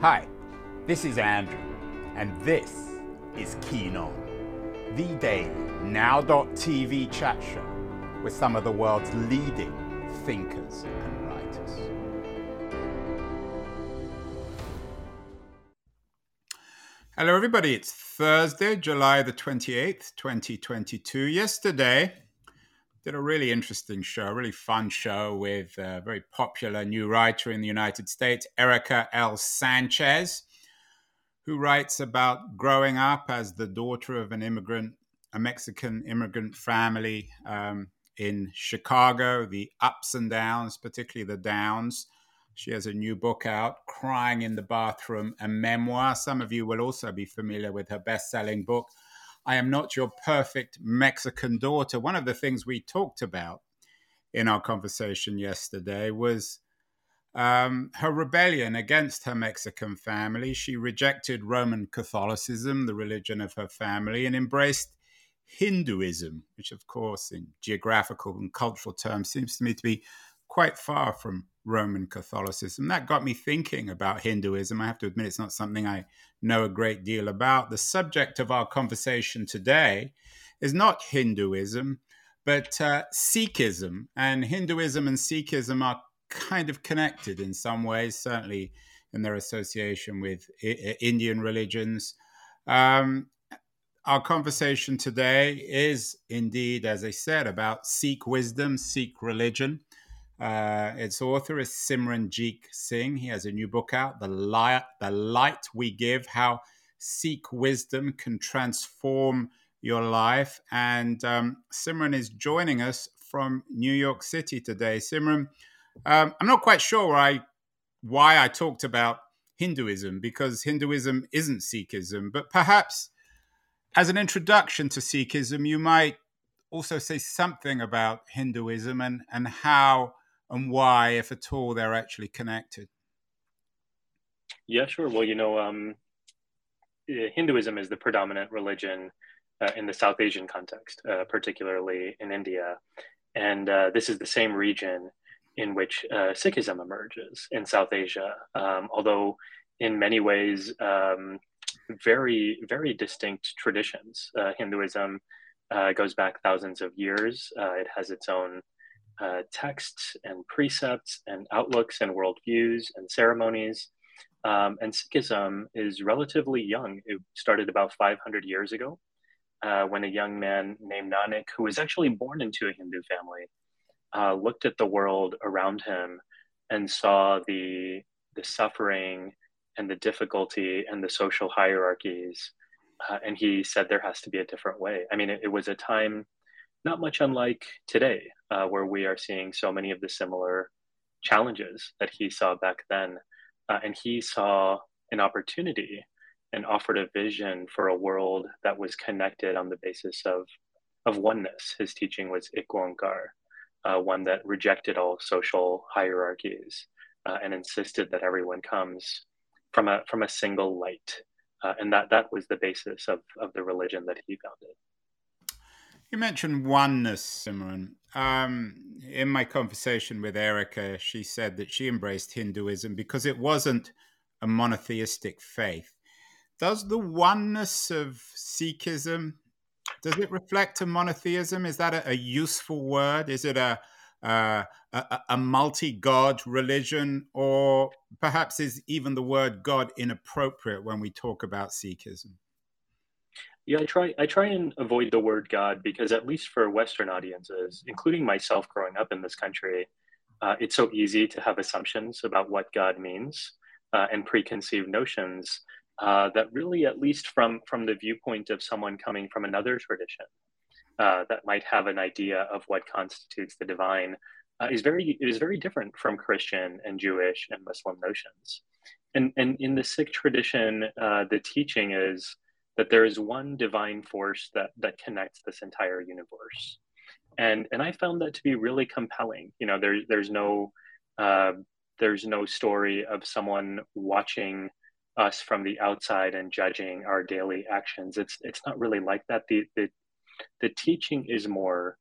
Hi, this is Andrew, and this is Keen On, the daily now.tv chat show with some of the world's leading thinkers and writers. Hello, everybody. It's Thursday, July the 28th, 2022. Yesterday, did a really interesting show, a really fun show with a very popular new writer in the United States, Erika L. Sanchez, who writes about growing up as the daughter of an immigrant, a Mexican immigrant family um, in Chicago, the ups and downs, particularly the downs she has a new book out, Crying in the Bathroom, a memoir. Some of you will also be familiar with her best selling book, I Am Not Your Perfect Mexican Daughter. One of the things we talked about in our conversation yesterday was um, her rebellion against her Mexican family. She rejected Roman Catholicism, the religion of her family, and embraced Hinduism, which, of course, in geographical and cultural terms, seems to me to be quite far from Roman Catholicism. That got me thinking about Hinduism. I have to admit, it's not something I know a great deal about. The subject of our conversation today is not Hinduism, but uh, Sikhism. And Hinduism and Sikhism are kind of connected in some ways, certainly in their association with I- Indian religions. Um, our conversation today is indeed, as I said, about Sikh wisdom, Sikh religion. Uh, its author is Simranjeet Singh. He has a new book out, The Light, the Light We Give How Sikh Wisdom Can Transform Your Life. And um, Simran is joining us from New York City today. Simran, um, I'm not quite sure why, why I talked about Hinduism, because Hinduism isn't Sikhism, but perhaps as an introduction to Sikhism, you might also say something about Hinduism and, and how and why, if at all, they're actually connected. Yeah, sure. Well, you know, um, eh, Hinduism is the predominant religion uh, in the South Asian context, uh, particularly in India. And uh, this is the same region in which uh, Sikhism emerges in South Asia, um, although in many ways, um, very, very distinct traditions. Uh, Hinduism uh, goes back thousands of years, it has its own uh, texts and precepts and outlooks and worldviews and ceremonies. Um, and Sikhism is relatively young. It started about 500 years ago uh, when a young man named Nanak, who was actually born into a Hindu family, uh, looked at the world around him and saw the, the suffering and the difficulty and the social hierarchies. Uh, and he said there has to be a different way. I mean, it, it was a time not much unlike today, uh, where we are seeing so many of the similar challenges that he saw back then. Uh, and he saw an opportunity and offered a vision for a world that was connected on the basis of, of oneness. His teaching was Ik uh, one that rejected all social hierarchies uh, and insisted that everyone comes from a, from a single light. Uh, and that, that was the basis of, of the religion that he founded. You mentioned oneness, Simran. Um, in my conversation with Erika, she said that she embraced Hinduism because it wasn't a monotheistic faith. Does the oneness of Sikhism does it reflect a monotheism? Is that a, a useful word? Is it a a, a multi-god religion, or perhaps is even the word God inappropriate when we talk about Sikhism? Yeah, I try I try and avoid the word God because at least for Western audiences, including myself growing up in this country, uh, it's so easy to have assumptions about what God means uh, and preconceived notions uh, that really, at least from from the viewpoint of someone coming from another tradition, uh, that might have an idea of what constitutes the divine, uh, is very is very different from Christian and Jewish and Muslim notions. And and in the Sikh tradition, uh, the teaching is that there is one divine force that that connects this entire universe. And and i found that to be really compelling. You know there's there's no uh, there's no story of someone watching us from the outside and judging our daily actions. It's it's not really like that. The the, the teaching is more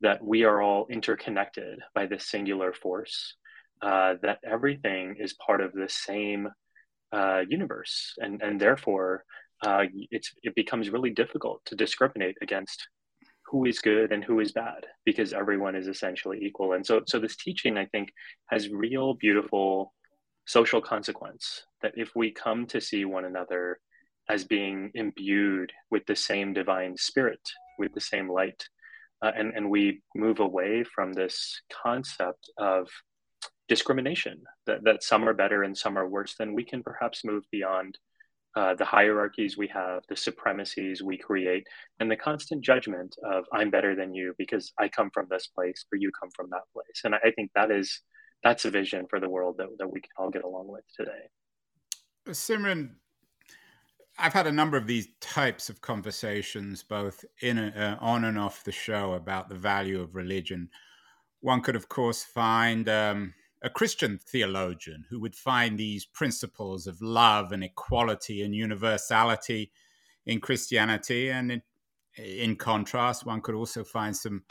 that we are all interconnected by this singular force uh, that everything is part of the same uh, universe, and and therefore uh, it's it becomes really difficult to discriminate against who is good and who is bad because everyone is essentially equal. And so so this teaching, I think, has real beautiful social consequence that if we come to see one another as being imbued with the same divine spirit, with the same light, uh, and, and we move away from this concept of discrimination that, that some are better and some are worse, then we can perhaps move beyond uh, the hierarchies we have, the supremacies we create, and the constant judgment of I'm better than you because I come from this place or you come from that place. And I, think that is that's a vision for the world that, that we can all get along with today. Simran, I've had a number of these types of conversations, both in uh, on and off the show, about the value of religion. One could, of course, find um, a Christian theologian who would find these principles of love and equality and universality in Christianity. And in, in contrast, one could also find some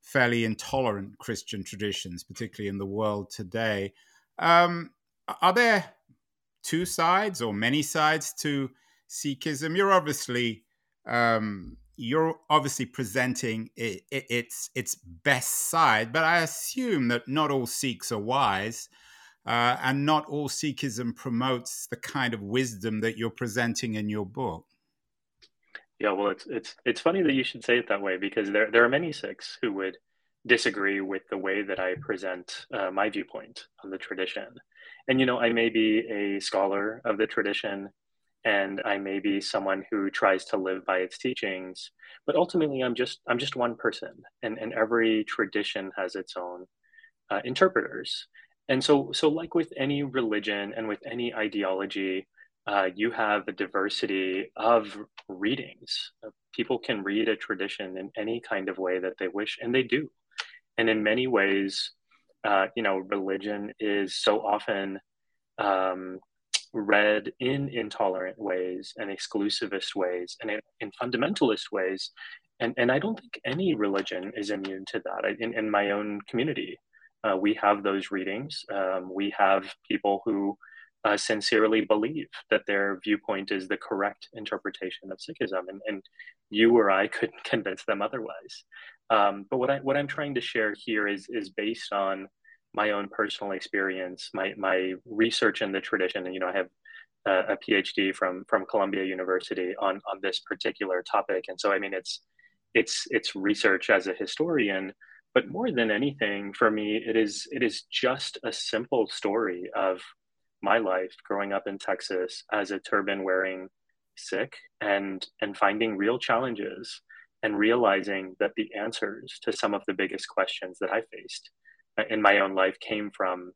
fairly intolerant Christian traditions, particularly in the world today. Um, are there two sides or many sides to Sikhism? You're obviously um, you're obviously presenting it, it, its its best side, but I assume that not all Sikhs are wise, uh, and not all Sikhism promotes the kind of wisdom that you're presenting in your book. Yeah, well, it's it's it's funny that you should say it that way because there there are many Sikhs who would disagree with the way that I present uh, my viewpoint on the tradition, and you know, I may be a scholar of the tradition, and I may be someone who tries to live by its teachings, but ultimately, I'm just I'm just one person, and and every tradition has its own uh, interpreters, and so so like with any religion and with any ideology uh, you have a diversity of readings. People can read a tradition in any kind of way that they wish, and they do. And in many ways, uh, you know, religion is so often um, read in intolerant ways and exclusivist ways and in, in, fundamentalist ways. And, and I don't think any religion is immune to that. I, in, in my own community, uh, we have those readings. Um, we have people who uh, sincerely believe that their viewpoint is the correct interpretation of Sikhism, and, and you or I couldn't convince them otherwise. Um, but what I what I'm trying to share here is is based on my own personal experience, my my research in the tradition, and you know I have a, a PhD from from Columbia University on on this particular topic, and so I mean it's it's it's research as a historian but more than anything for me it is it is just a simple story of my life growing up in Texas as a turban wearing Sikh and and finding real challenges and realizing that the answers to some of the biggest questions that I faced in my own life came from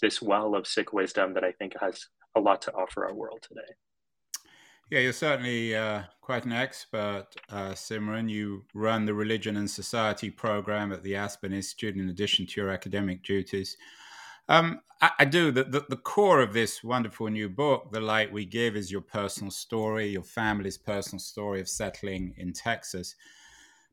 this well of Sikh wisdom that I think has a lot to offer our world today. Yeah, you're certainly uh, quite an expert, uh, Simran. You run the Religion and Society program at the Aspen Institute in addition to your academic duties. Um, I, I, do. The, the, the, core of this wonderful new book, The Light We Give, is your personal story, your family's personal story of settling in Texas.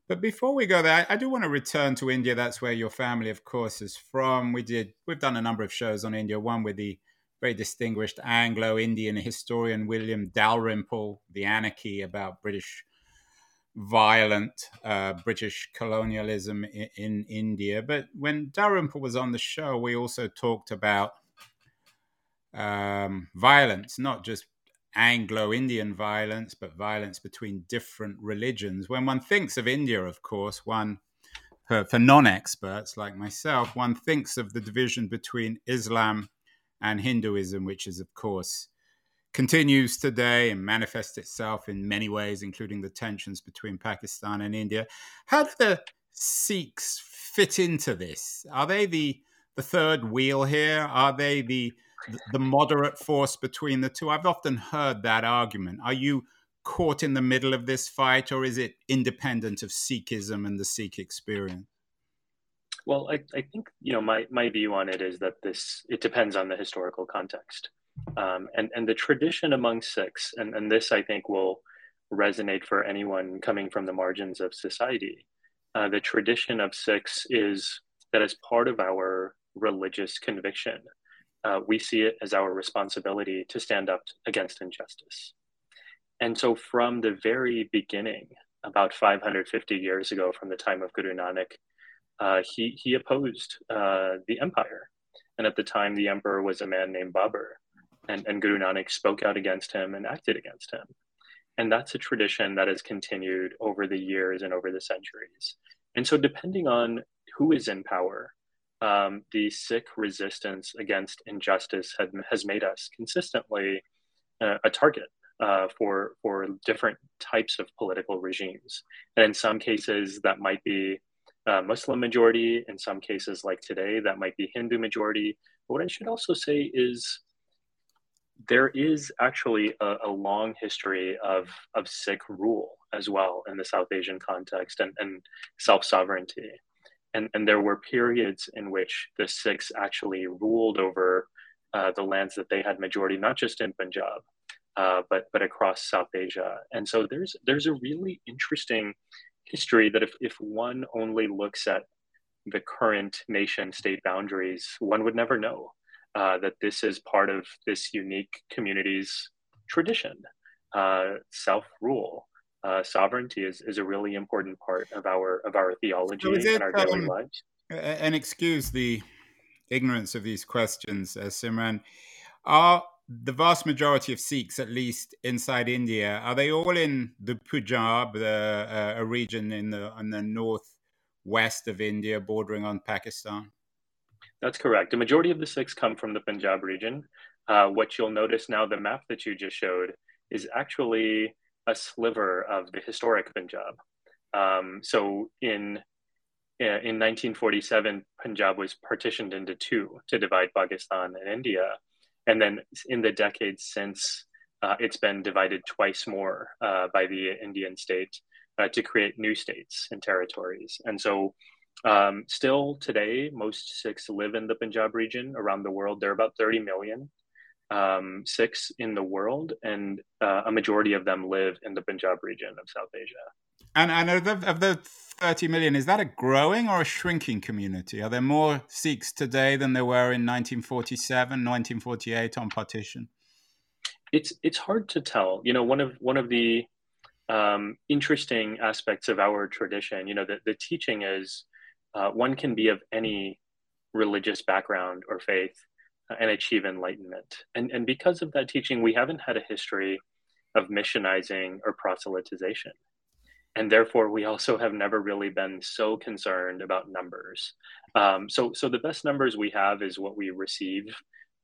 But before we go there, I, do want to return to India. That's where your family, of course, is from. We did. We've done a number of shows on India. One with the very distinguished Anglo-Indian historian William Dalrymple, The Anarchy, about British violent uh, British colonialism in, in, India. But when Dalrymple was on the show, we also talked about um, violence, not just Anglo Indian violence, but violence between different religions. When one thinks of India, of course, one for, for non experts like myself, one thinks of the division between Islam and Hinduism, which is, of course, continues today and manifests itself in many ways, including the tensions between Pakistan and India. How do the Sikhs fit into this? Are they the the third wheel here? Are they the the moderate force between the two? I've often heard that argument. Are you caught in the middle of this fight, or is it independent of Sikhism and the Sikh experience? Well, I, I think you know my, my view on it is that this it depends on the historical context. Um, and, and the tradition among Sikhs, and, and this I think will resonate for anyone coming from the margins of society. Uh, the tradition of Sikhs is that as part of our religious conviction, uh, we see it as our responsibility to stand up against injustice. And so, from the very beginning, about 550 years ago, from the time of Guru Nanak, uh, he, he opposed uh, the empire. And at the time, the emperor was a man named Babur. And, and Guru Nanak spoke out against him and acted against him. And that's a tradition that has continued over the years and over the centuries. And so, depending on who is in power, um, the Sikh resistance against injustice had, has made us consistently uh, a target uh, for for different types of political regimes. And in some cases, that might be uh, Muslim majority. In some cases, like today, that might be Hindu majority. But what I should also say is there is actually a, a long history of, of Sikh rule as well in the South Asian context and, and self sovereignty and, and there were periods in which the Sikhs actually ruled over uh, the lands that they had majority, not just in Punjab, uh, but but across South Asia. And so there's there's a really interesting history that if if one only looks at the current nation state boundaries, one would never know uh, that this is part of this unique community's tradition, uh, self rule uh, sovereignty is, is a really important part of our of our theology so it, and our daily um, lives. And excuse the ignorance of these questions, uh, Simran. Are the vast majority of Sikhs, at least inside India, are they all in the Punjab, the, uh, a region in the in the northwest of India, bordering on Pakistan? That's correct. The majority of the Sikhs come from the Punjab region. Uh, what you'll notice now, the map that you just showed, is actually a sliver of the historic Punjab. Um, so in in 1947, Punjab was partitioned into two to divide Pakistan and India, and then in the decades since, uh, it's been divided twice more uh, by the Indian state uh, to create new states and territories. And so, um, still today, most Sikhs live in the Punjab region around the world. There are about 30 million um, Sikhs in the world, and uh, a majority of them live in the Punjab region of South Asia. And, and of, the, of the 30 million, is that a growing or a shrinking community? Are there more Sikhs today than there were in 1947, 1948 on partition? It's it's hard to tell. You know, one of one of the um, interesting aspects of our tradition, you know, the, the teaching is uh, one can be of any religious background or faith and achieve enlightenment. And, and because of that teaching, we haven't had a history of missionizing or proselytization. And therefore, we also have never really been so concerned about numbers. Um, so, so the best numbers we have is what we receive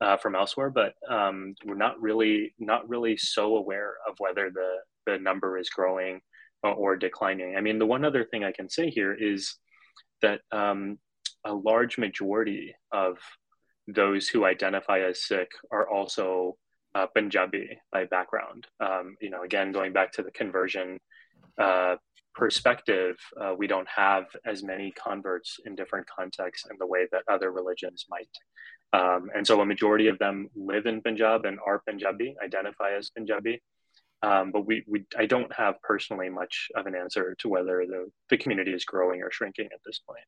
uh, from elsewhere, but um, we're not really not really so aware of whether the the number is growing or, or declining. I mean, the one other thing I can say here is that um, a large majority of those who identify as Sikh are also uh, Punjabi by background. Um, you know, again, going back to the conversion uh, perspective, uh, we don't have as many converts in different contexts in the way that other religions might. Um, and so a majority of them live in Punjab and are Punjabi, identify as Punjabi. Um, but we, we, I don't have personally much of an answer to whether the, the community is growing or shrinking at this point.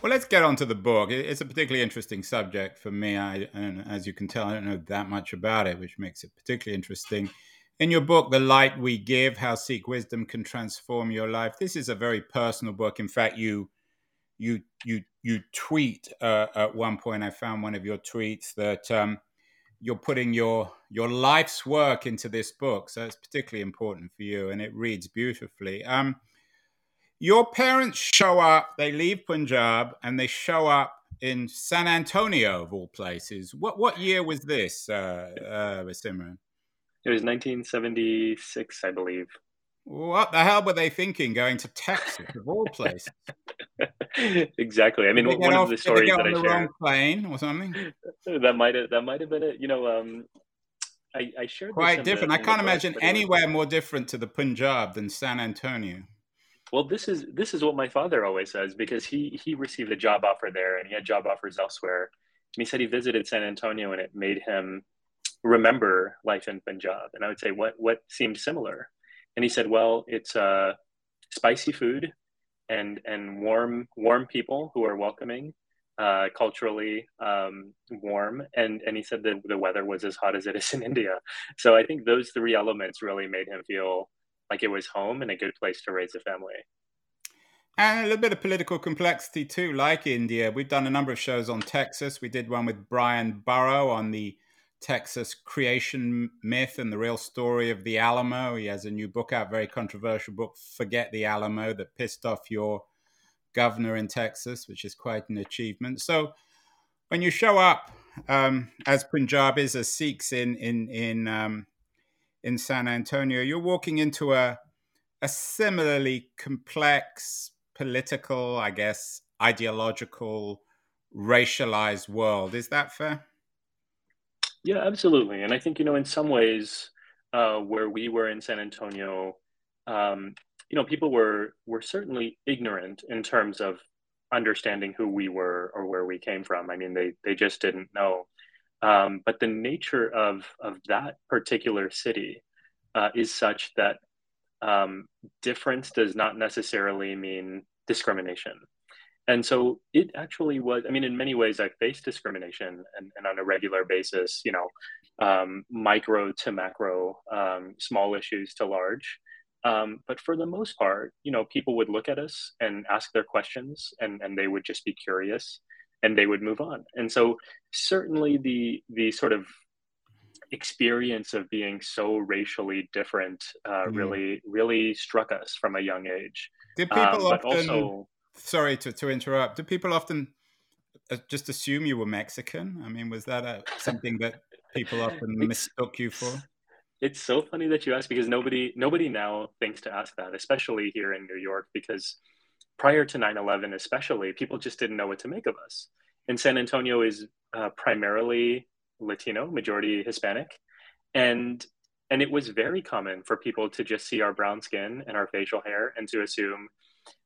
Well, let's get on to the book. It's a particularly interesting subject for me. I, as you can tell, I don't know that much about it, which makes it particularly interesting. In your book, The Light We Give How Sikh Wisdom Can Transform Your Life, this is a very personal book. In fact, you you you you tweet uh, at one point. I found one of your tweets that um, you're putting your your life's work into this book, so it's particularly important for you, and it reads beautifully. Um, your parents show up, they leave Punjab, and they show up in San Antonio, of all places. What what year was this, uh, uh, Simran? It was 1976, I believe. What the hell were they thinking going to Texas, of all places? exactly. I mean, one off, of the stories that I the wrong plane or something. That might have that might have been it. You know, um, I, I shared quite different. The, I can't imagine anywhere more different to the Punjab than San Antonio. Well, this is this is what my father always says because he he received a job offer there and he had job offers elsewhere. And he said he visited San Antonio and it made him remember life in Punjab. And I would say, what what seemed similar? And he said, well, it's uh, spicy food and and warm warm people who are welcoming, uh, culturally um, warm, and and he said that the weather was as hot as it is in India. So I think those three elements really made him feel like it was home and a good place to raise a family. And a little bit of political complexity too, like India. We've done a number of shows on Texas. We did one with Bryan Burrough on the Texas creation myth and the real story of the Alamo. He has a new book out, very controversial book, Forget the Alamo, that pissed off your governor in Texas, which is quite an achievement. So when you show up um, as Punjabis, as Sikhs in in in um, in San Antonio, you're walking into a a similarly complex political, I guess, ideological, racialized world. Is that fair? Yeah, absolutely. And I think, you know, in some ways, uh, where we were in San Antonio, um, you know, people were were certainly ignorant in terms of understanding who we were or where we came from. I mean, they they just didn't know. Um, but the nature of of that particular city uh, is such that um, difference does not necessarily mean discrimination. And so it actually was, I mean, in many ways, I faced discrimination and, and on a regular basis, you know, um, micro to macro, um, small issues to large. Um, but for the most part, you know, people would look at us and ask their questions and, and they would just be curious and they would move on. And so certainly the, the sort of experience of being so racially different uh, mm. really, really struck us from a young age. Did people um, often, also, sorry to, to interrupt, did people often uh, just assume you were Mexican? I mean, was that a, something that people often mistook you for? it's so funny that you ask because nobody nobody now thinks to ask that especially here in new york because prior to 9-11 especially people just didn't know what to make of us. And san antonio is uh, primarily latino majority hispanic. And and it was very common for people to just see our brown skin and our facial hair and to assume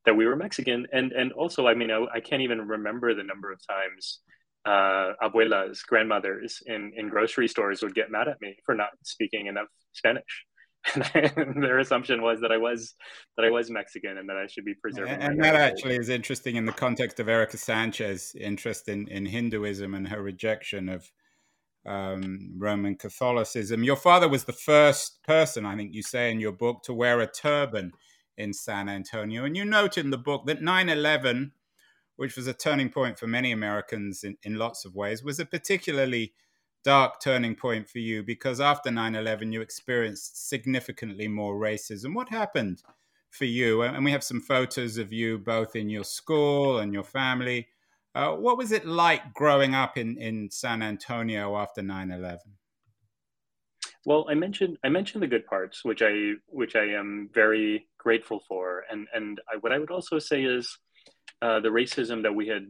that we were mexican. And and also i mean i, I can't even remember the number of times uh, abuelas, grandmothers in, in grocery stores would get mad at me for not speaking enough Spanish. And their assumption was that I was that I was Mexican and that I should be preserving. And, that actually is interesting in the context of Erika Sanchez's interest in, in Hinduism and her rejection of um, Roman Catholicism. Your father was the first person, I think you say in your book, to wear a turban in San Antonio. And you note in the book that 9 11 which was a turning point for many Americans in, in lots of ways, was a particularly dark turning point for you because after 9 11, you experienced significantly more racism. What happened for you? And we have some photos of you both in your school and your family. Uh, what was it like growing up in, in San Antonio after 9 11? Well, I mentioned I mentioned the good parts, which I which I am very grateful for, and and I, what I would also say is uh, the racism that we had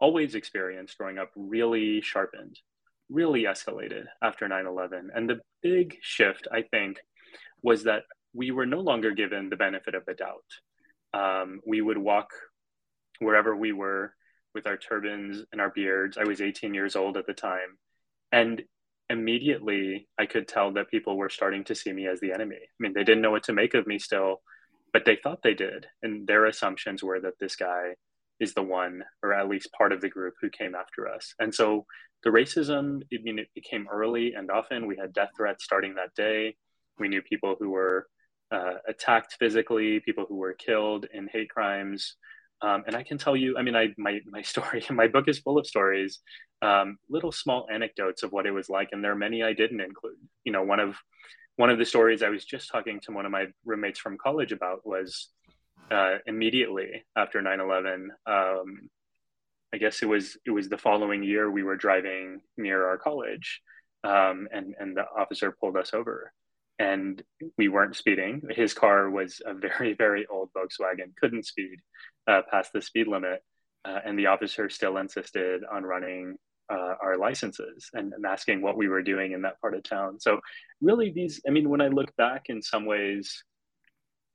always experienced growing up really sharpened, really escalated after 9 11. And the big shift, I think, was that we were no longer given the benefit of the doubt. Um, we would walk wherever we were with our turbans and our beards. I was 18 years old at the time. And immediately I could tell that people were starting to see me as the enemy. I mean, they didn't know what to make of me still, but they thought they did. And their assumptions were that this guy is the one, or at least part of the group, who came after us. And so the racism, I mean, it came early and often. We had death threats starting that day. We knew people who were uh, attacked physically, people who were killed in hate crimes. Um, and I can tell you, I mean, I my my story, my book is full of stories, um, little small anecdotes of what it was like, and there are many I didn't include. You know, one of one of the stories I was just talking to one of my roommates from college about was uh, immediately after 9/11. Um, I guess it was it was the following year we were driving near our college, um, and and the officer pulled us over, and we weren't speeding. His car was a very very old Volkswagen, couldn't speed uh, past the speed limit, uh, and the officer still insisted on running uh, our licenses and, and, asking what we were doing in that part of town. So, really, these, I mean, when I look back in some ways,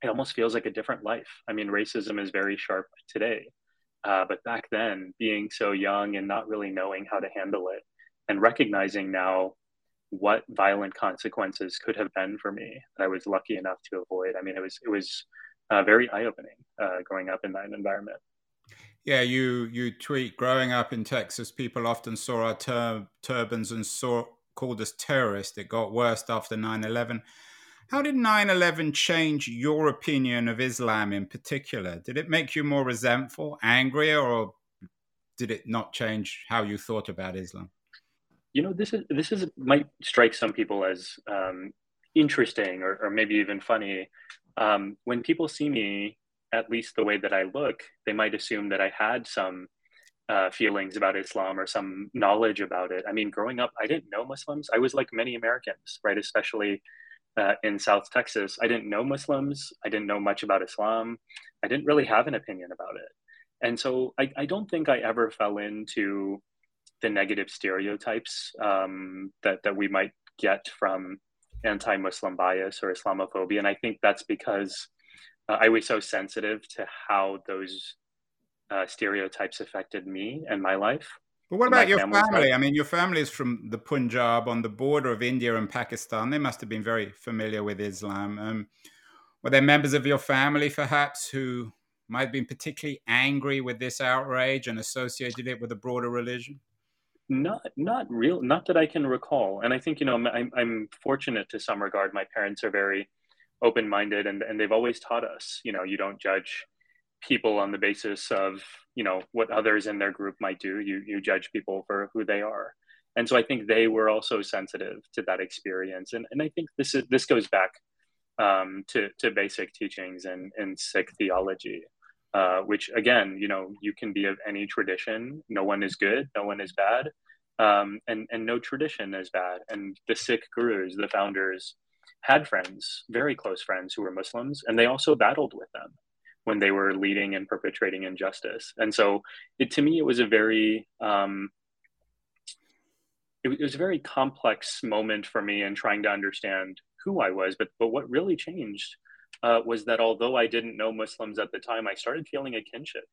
it almost feels like a different life. I mean, racism is very sharp today. Uh, but back then, being so young and not really knowing how to handle it and recognizing now what violent consequences could have been for me that I was lucky enough to avoid. I mean, it was, it was uh, very eye opening uh, growing up in that environment. Yeah, you you tweet. Growing up in Texas, people often saw our tur- turbans and saw called us terrorists. It got worse after 9-11. How did 9-11 change your opinion of Islam in particular? Did it make you more resentful, angrier, or did it not change how you thought about Islam? You know, this is this is might strike some people as um, interesting or, or maybe even funny. Um, when people see me, at least the way that I look, they might assume that I had some uh, feelings about Islam or some knowledge about it. I mean, growing up, I didn't know Muslims. I was like many Americans, right? Especially uh, in South Texas. I didn't know Muslims. I didn't know much about Islam. I didn't really have an opinion about it. And so I, I don't think I ever fell into the negative stereotypes um, that, that we might get from anti Muslim bias or Islamophobia. And I think that's because uh, I was so sensitive to how those uh, stereotypes affected me and my life. But what about your family? I mean, your family is from the Punjab on the border of India and Pakistan. They must have been very familiar with Islam. Um, were there members of your family, perhaps, who might have been particularly angry with this outrage and associated it with a broader religion? Not, not real, not that I can recall. And I think you know, I'm, I'm fortunate to some regard. My parents are very open-minded, and and they've always taught us, you know, you don't judge people on the basis of you know what others in their group might do. You you judge people for who they are. And so i think they were also sensitive to that experience. And, and i think this is this goes back um, to, to basic teachings in, in sikh theology uh, which again you know you can be of any tradition. No one is good no one is bad. Um, and and no tradition is bad. And the sikh gurus the founders had friends very close friends who were muslims and they also battled with them when they were leading and perpetrating injustice. And so, it, to me, it was a very um, it, it was a very complex moment for me in trying to understand who I was. But but what really changed uh, was that although I didn't know Muslims at the time, I started feeling a kinship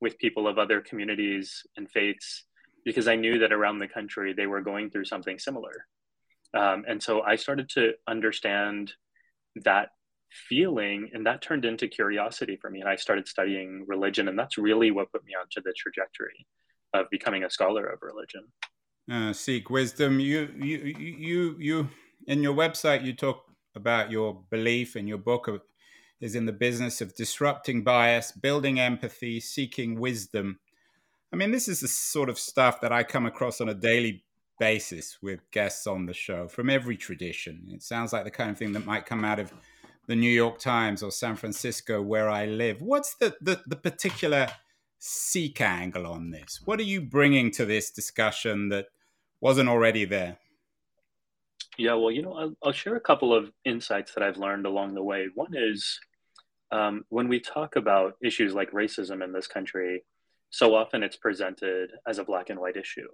with people of other communities and faiths because I knew that around the country they were going through something similar. Um, and so I started to understand that feeling and that turned into curiosity for me and i started studying religion and that's really what put me onto the trajectory of becoming a scholar of religion. Uh, seek wisdom you you you you in your website you talk about your belief in your book of, is in the business of disrupting bias building empathy seeking wisdom. I mean this is the sort of stuff that i come across on a daily basis with guests on the show from every tradition. It sounds like the kind of thing that might come out of the New York Times or San Francisco, where I live. What's the, the, the particular Sikh angle on this? What are you bringing to this discussion that wasn't already there? Yeah, well, you know, I'll, I'll share a couple of insights that I've learned along the way. One is um, when we talk about issues like racism in this country, so often it's presented as a black and white issue.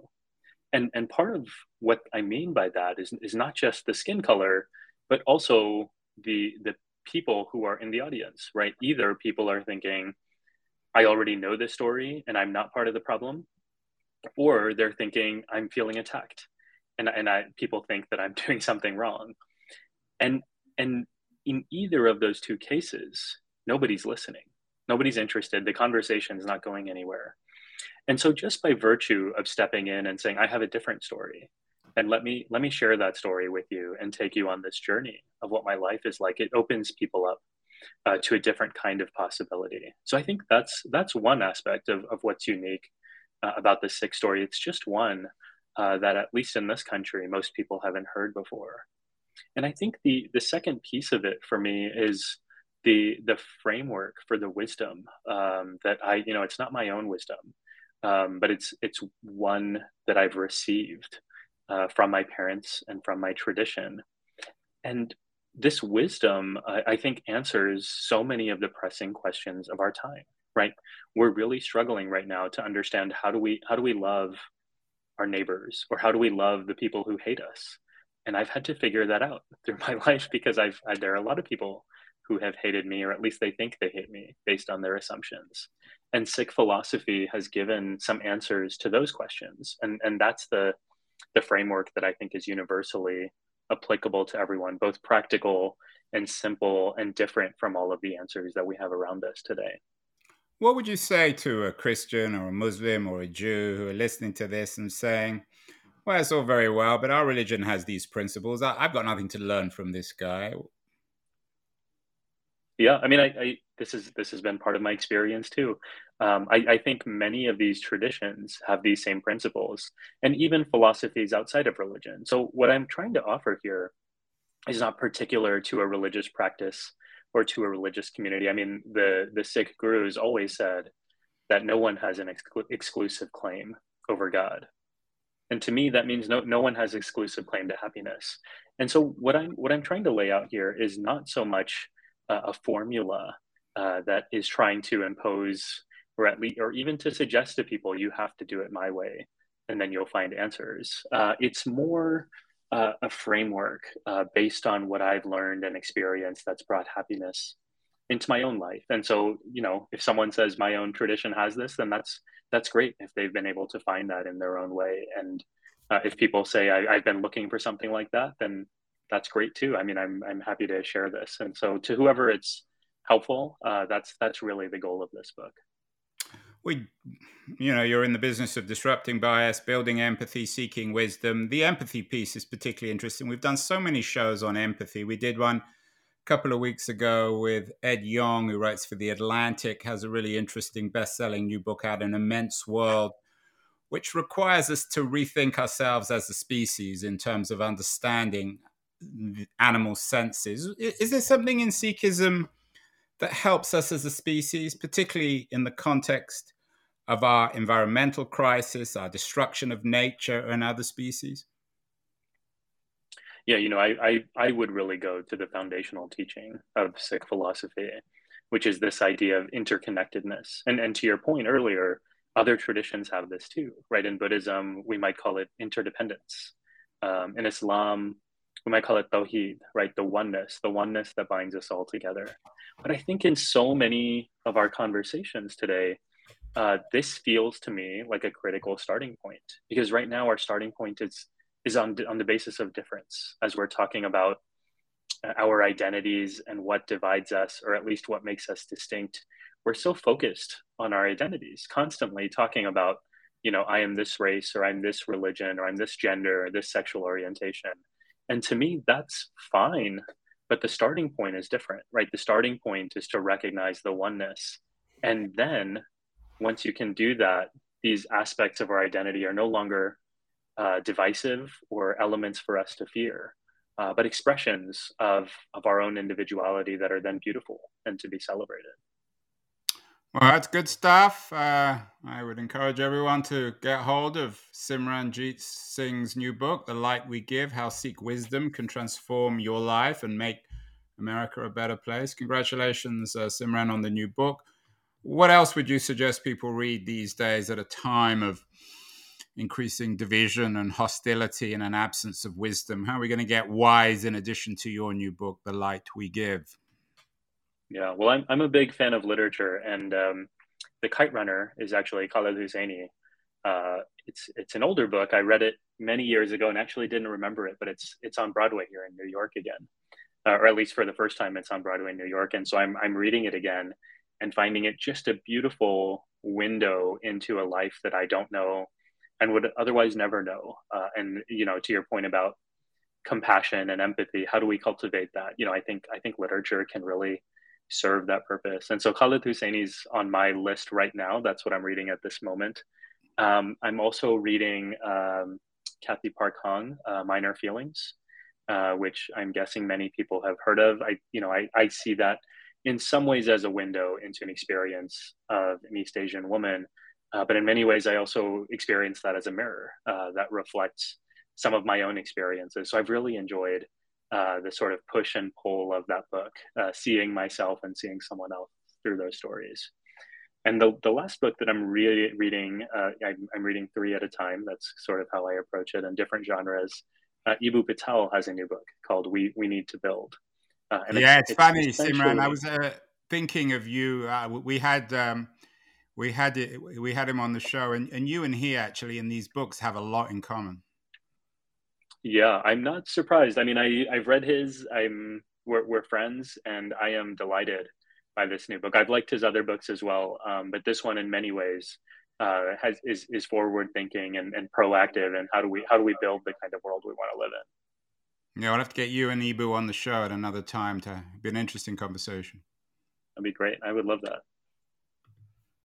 And, and part of what I mean by that is, is not just the skin color, but also the, the people who are in the audience, right? Either people are thinking, I already know this story and I'm not part of the problem, or they're thinking, I'm feeling attacked and, and I, people think that I'm doing something wrong. And, and in either of those two cases, nobody's listening. Nobody's interested. The conversation is not going anywhere. And so, just by virtue of stepping in and saying, I have a different story, and let me let me share that story with you and take you on this journey of what my life is like. It opens people up uh, to a different kind of possibility. So i think that's that's one aspect of, of what's unique uh, about the Sikh story. It's just one uh, that at least in this country most people haven't heard before. And i think the the second piece of it for me is the the framework for the wisdom um, that i you know it's not my own wisdom um, but it's it's one that i've received uh, from my parents and from my tradition. And this wisdom, I, think, answers so many of the pressing questions of our time. Right? We're really struggling right now to understand how do we how do we love our neighbors or how do we love the people who hate us and i've had to figure that out through my life because i've I, there are a lot of people who have hated me or at least they think they hate me based on their assumptions and sikh philosophy has given some answers to those questions and and that's the the framework that I think is universally applicable to everyone, both practical and simple and different from all of the answers that we have around us today. What would you say to a Christian or a Muslim or a Jew who are listening to this and saying, well, it's all very well, but our religion has these principles. I, have got nothing to learn from this guy. Yeah, I mean, I, I this is this has been part of my experience too. Um, I, I, think many of these traditions have these same principles, and even philosophies outside of religion. So, what I'm trying to offer here is not particular to a religious practice or to a religious community. I mean, the the Sikh gurus always said that no one has an exclu- exclusive claim over God, and to me, that means no no one has exclusive claim to happiness. And so, what I'm what I'm trying to lay out here is not so much uh, a formula uh, that is trying to impose or at least or even to suggest to people you have to do it my way and then you'll find answers. Uh, it's more uh, a framework uh, based on what i've learned and experienced that's brought happiness into my own life. And so you know if someone says my own tradition has this then that's that's great if they've been able to find that in their own way. And uh, if people say I, i've been looking for something like that then that's great too. I mean i'm, I'm happy to share this. And so to whoever it's helpful uh, that's that's really the goal of this book. We you know you're in the business of disrupting bias building empathy seeking wisdom. The empathy piece is particularly interesting. We've done so many shows on empathy. We did one a couple of weeks ago with ed yong who writes for the atlantic has a really interesting best-selling new book out an immense world which requires us to rethink ourselves as a species in terms of understanding animal senses is there something in sikhism that helps us as a species particularly in the context of our environmental crisis, our destruction of nature and other species? Yeah, you know, I, I, I would really go to the foundational teaching of Sikh philosophy, which is this idea of interconnectedness. And, and to your point earlier, other traditions have this too, right? In Buddhism, we might call it interdependence. Um, in Islam, we might call it tawheed, right? The oneness, the oneness that binds us all together. But I think in so many of our conversations today, uh, this feels to me like a critical starting point because right now our starting point is is on on the basis of difference as we're talking about uh, our identities and what divides us or at least what makes us distinct we're so focused on our identities constantly talking about you know i am this race or i'm this religion or i'm this gender or this sexual orientation and to me that's fine but the starting point is different right the starting point is to recognize the oneness and then once you can do that, these aspects of our identity are no longer uh, divisive or elements for us to fear, uh, but expressions of, of our own individuality that are then beautiful and to be celebrated. Well, that's good stuff. Uh, I would encourage everyone to get hold of Simranjeet Singh's new book, The Light We Give How Sikh Wisdom Can Transform Your Life and Make America a Better Place. Congratulations, uh, Simran, on the new book what else would you suggest people read these days at a time of increasing division and hostility and an absence of wisdom? How are we going to get wise in addition to your new book, The Light We Give? Yeah, well, I'm, I'm a big fan of literature, and um, The Kite Runner is actually Khaled Hosseini. Uh, it's it's an older book. I read it many years ago and actually didn't remember it, but it's it's on Broadway here in New York again, uh, or at least for the first time, it's on Broadway in New York. And so I'm I'm reading it again, and finding it just a beautiful window into a life that I don't know and would otherwise never know. Uh, and you know, to your point about compassion and empathy, how do we cultivate that? You know, I think I think literature can really serve that purpose. And so Khaled Hosseini's on my list right now. That's what I'm reading at this moment. Um, I'm also reading um, Cathy Park Hong, uh, Minor Feelings, uh, which I'm guessing many people have heard of. I, you know, I, I see that in some ways as a window into an experience of an East Asian woman. Uh, but in many ways, I also experience that as a mirror uh, that reflects some of my own experiences. So I've really enjoyed uh, the sort of push and pull of that book, uh, seeing myself and seeing someone else through those stories. And the, the last book that I'm really reading, uh, I'm, I'm, reading three at a time. That's sort of how I approach it in different genres. Uh, Eboo Patel has a new book called We, we Need to Build. Uh, yeah, it's, it's funny, Simran. I was uh, thinking of you. Uh, we had um, we had it, we had him on the show, and, and you and he actually in these books have a lot in common. Yeah, I'm not surprised. I mean, I I've read his. I'm we're, we're friends, and I am delighted by this new book. I've liked his other books as well, um, but this one, in many ways, uh, has is is forward thinking and, and proactive. And how do we how do we build the kind of world we want to live in? Yeah, I'll have to get you and Eboo on the show at another time to be an interesting conversation. That'd be great. I would love that.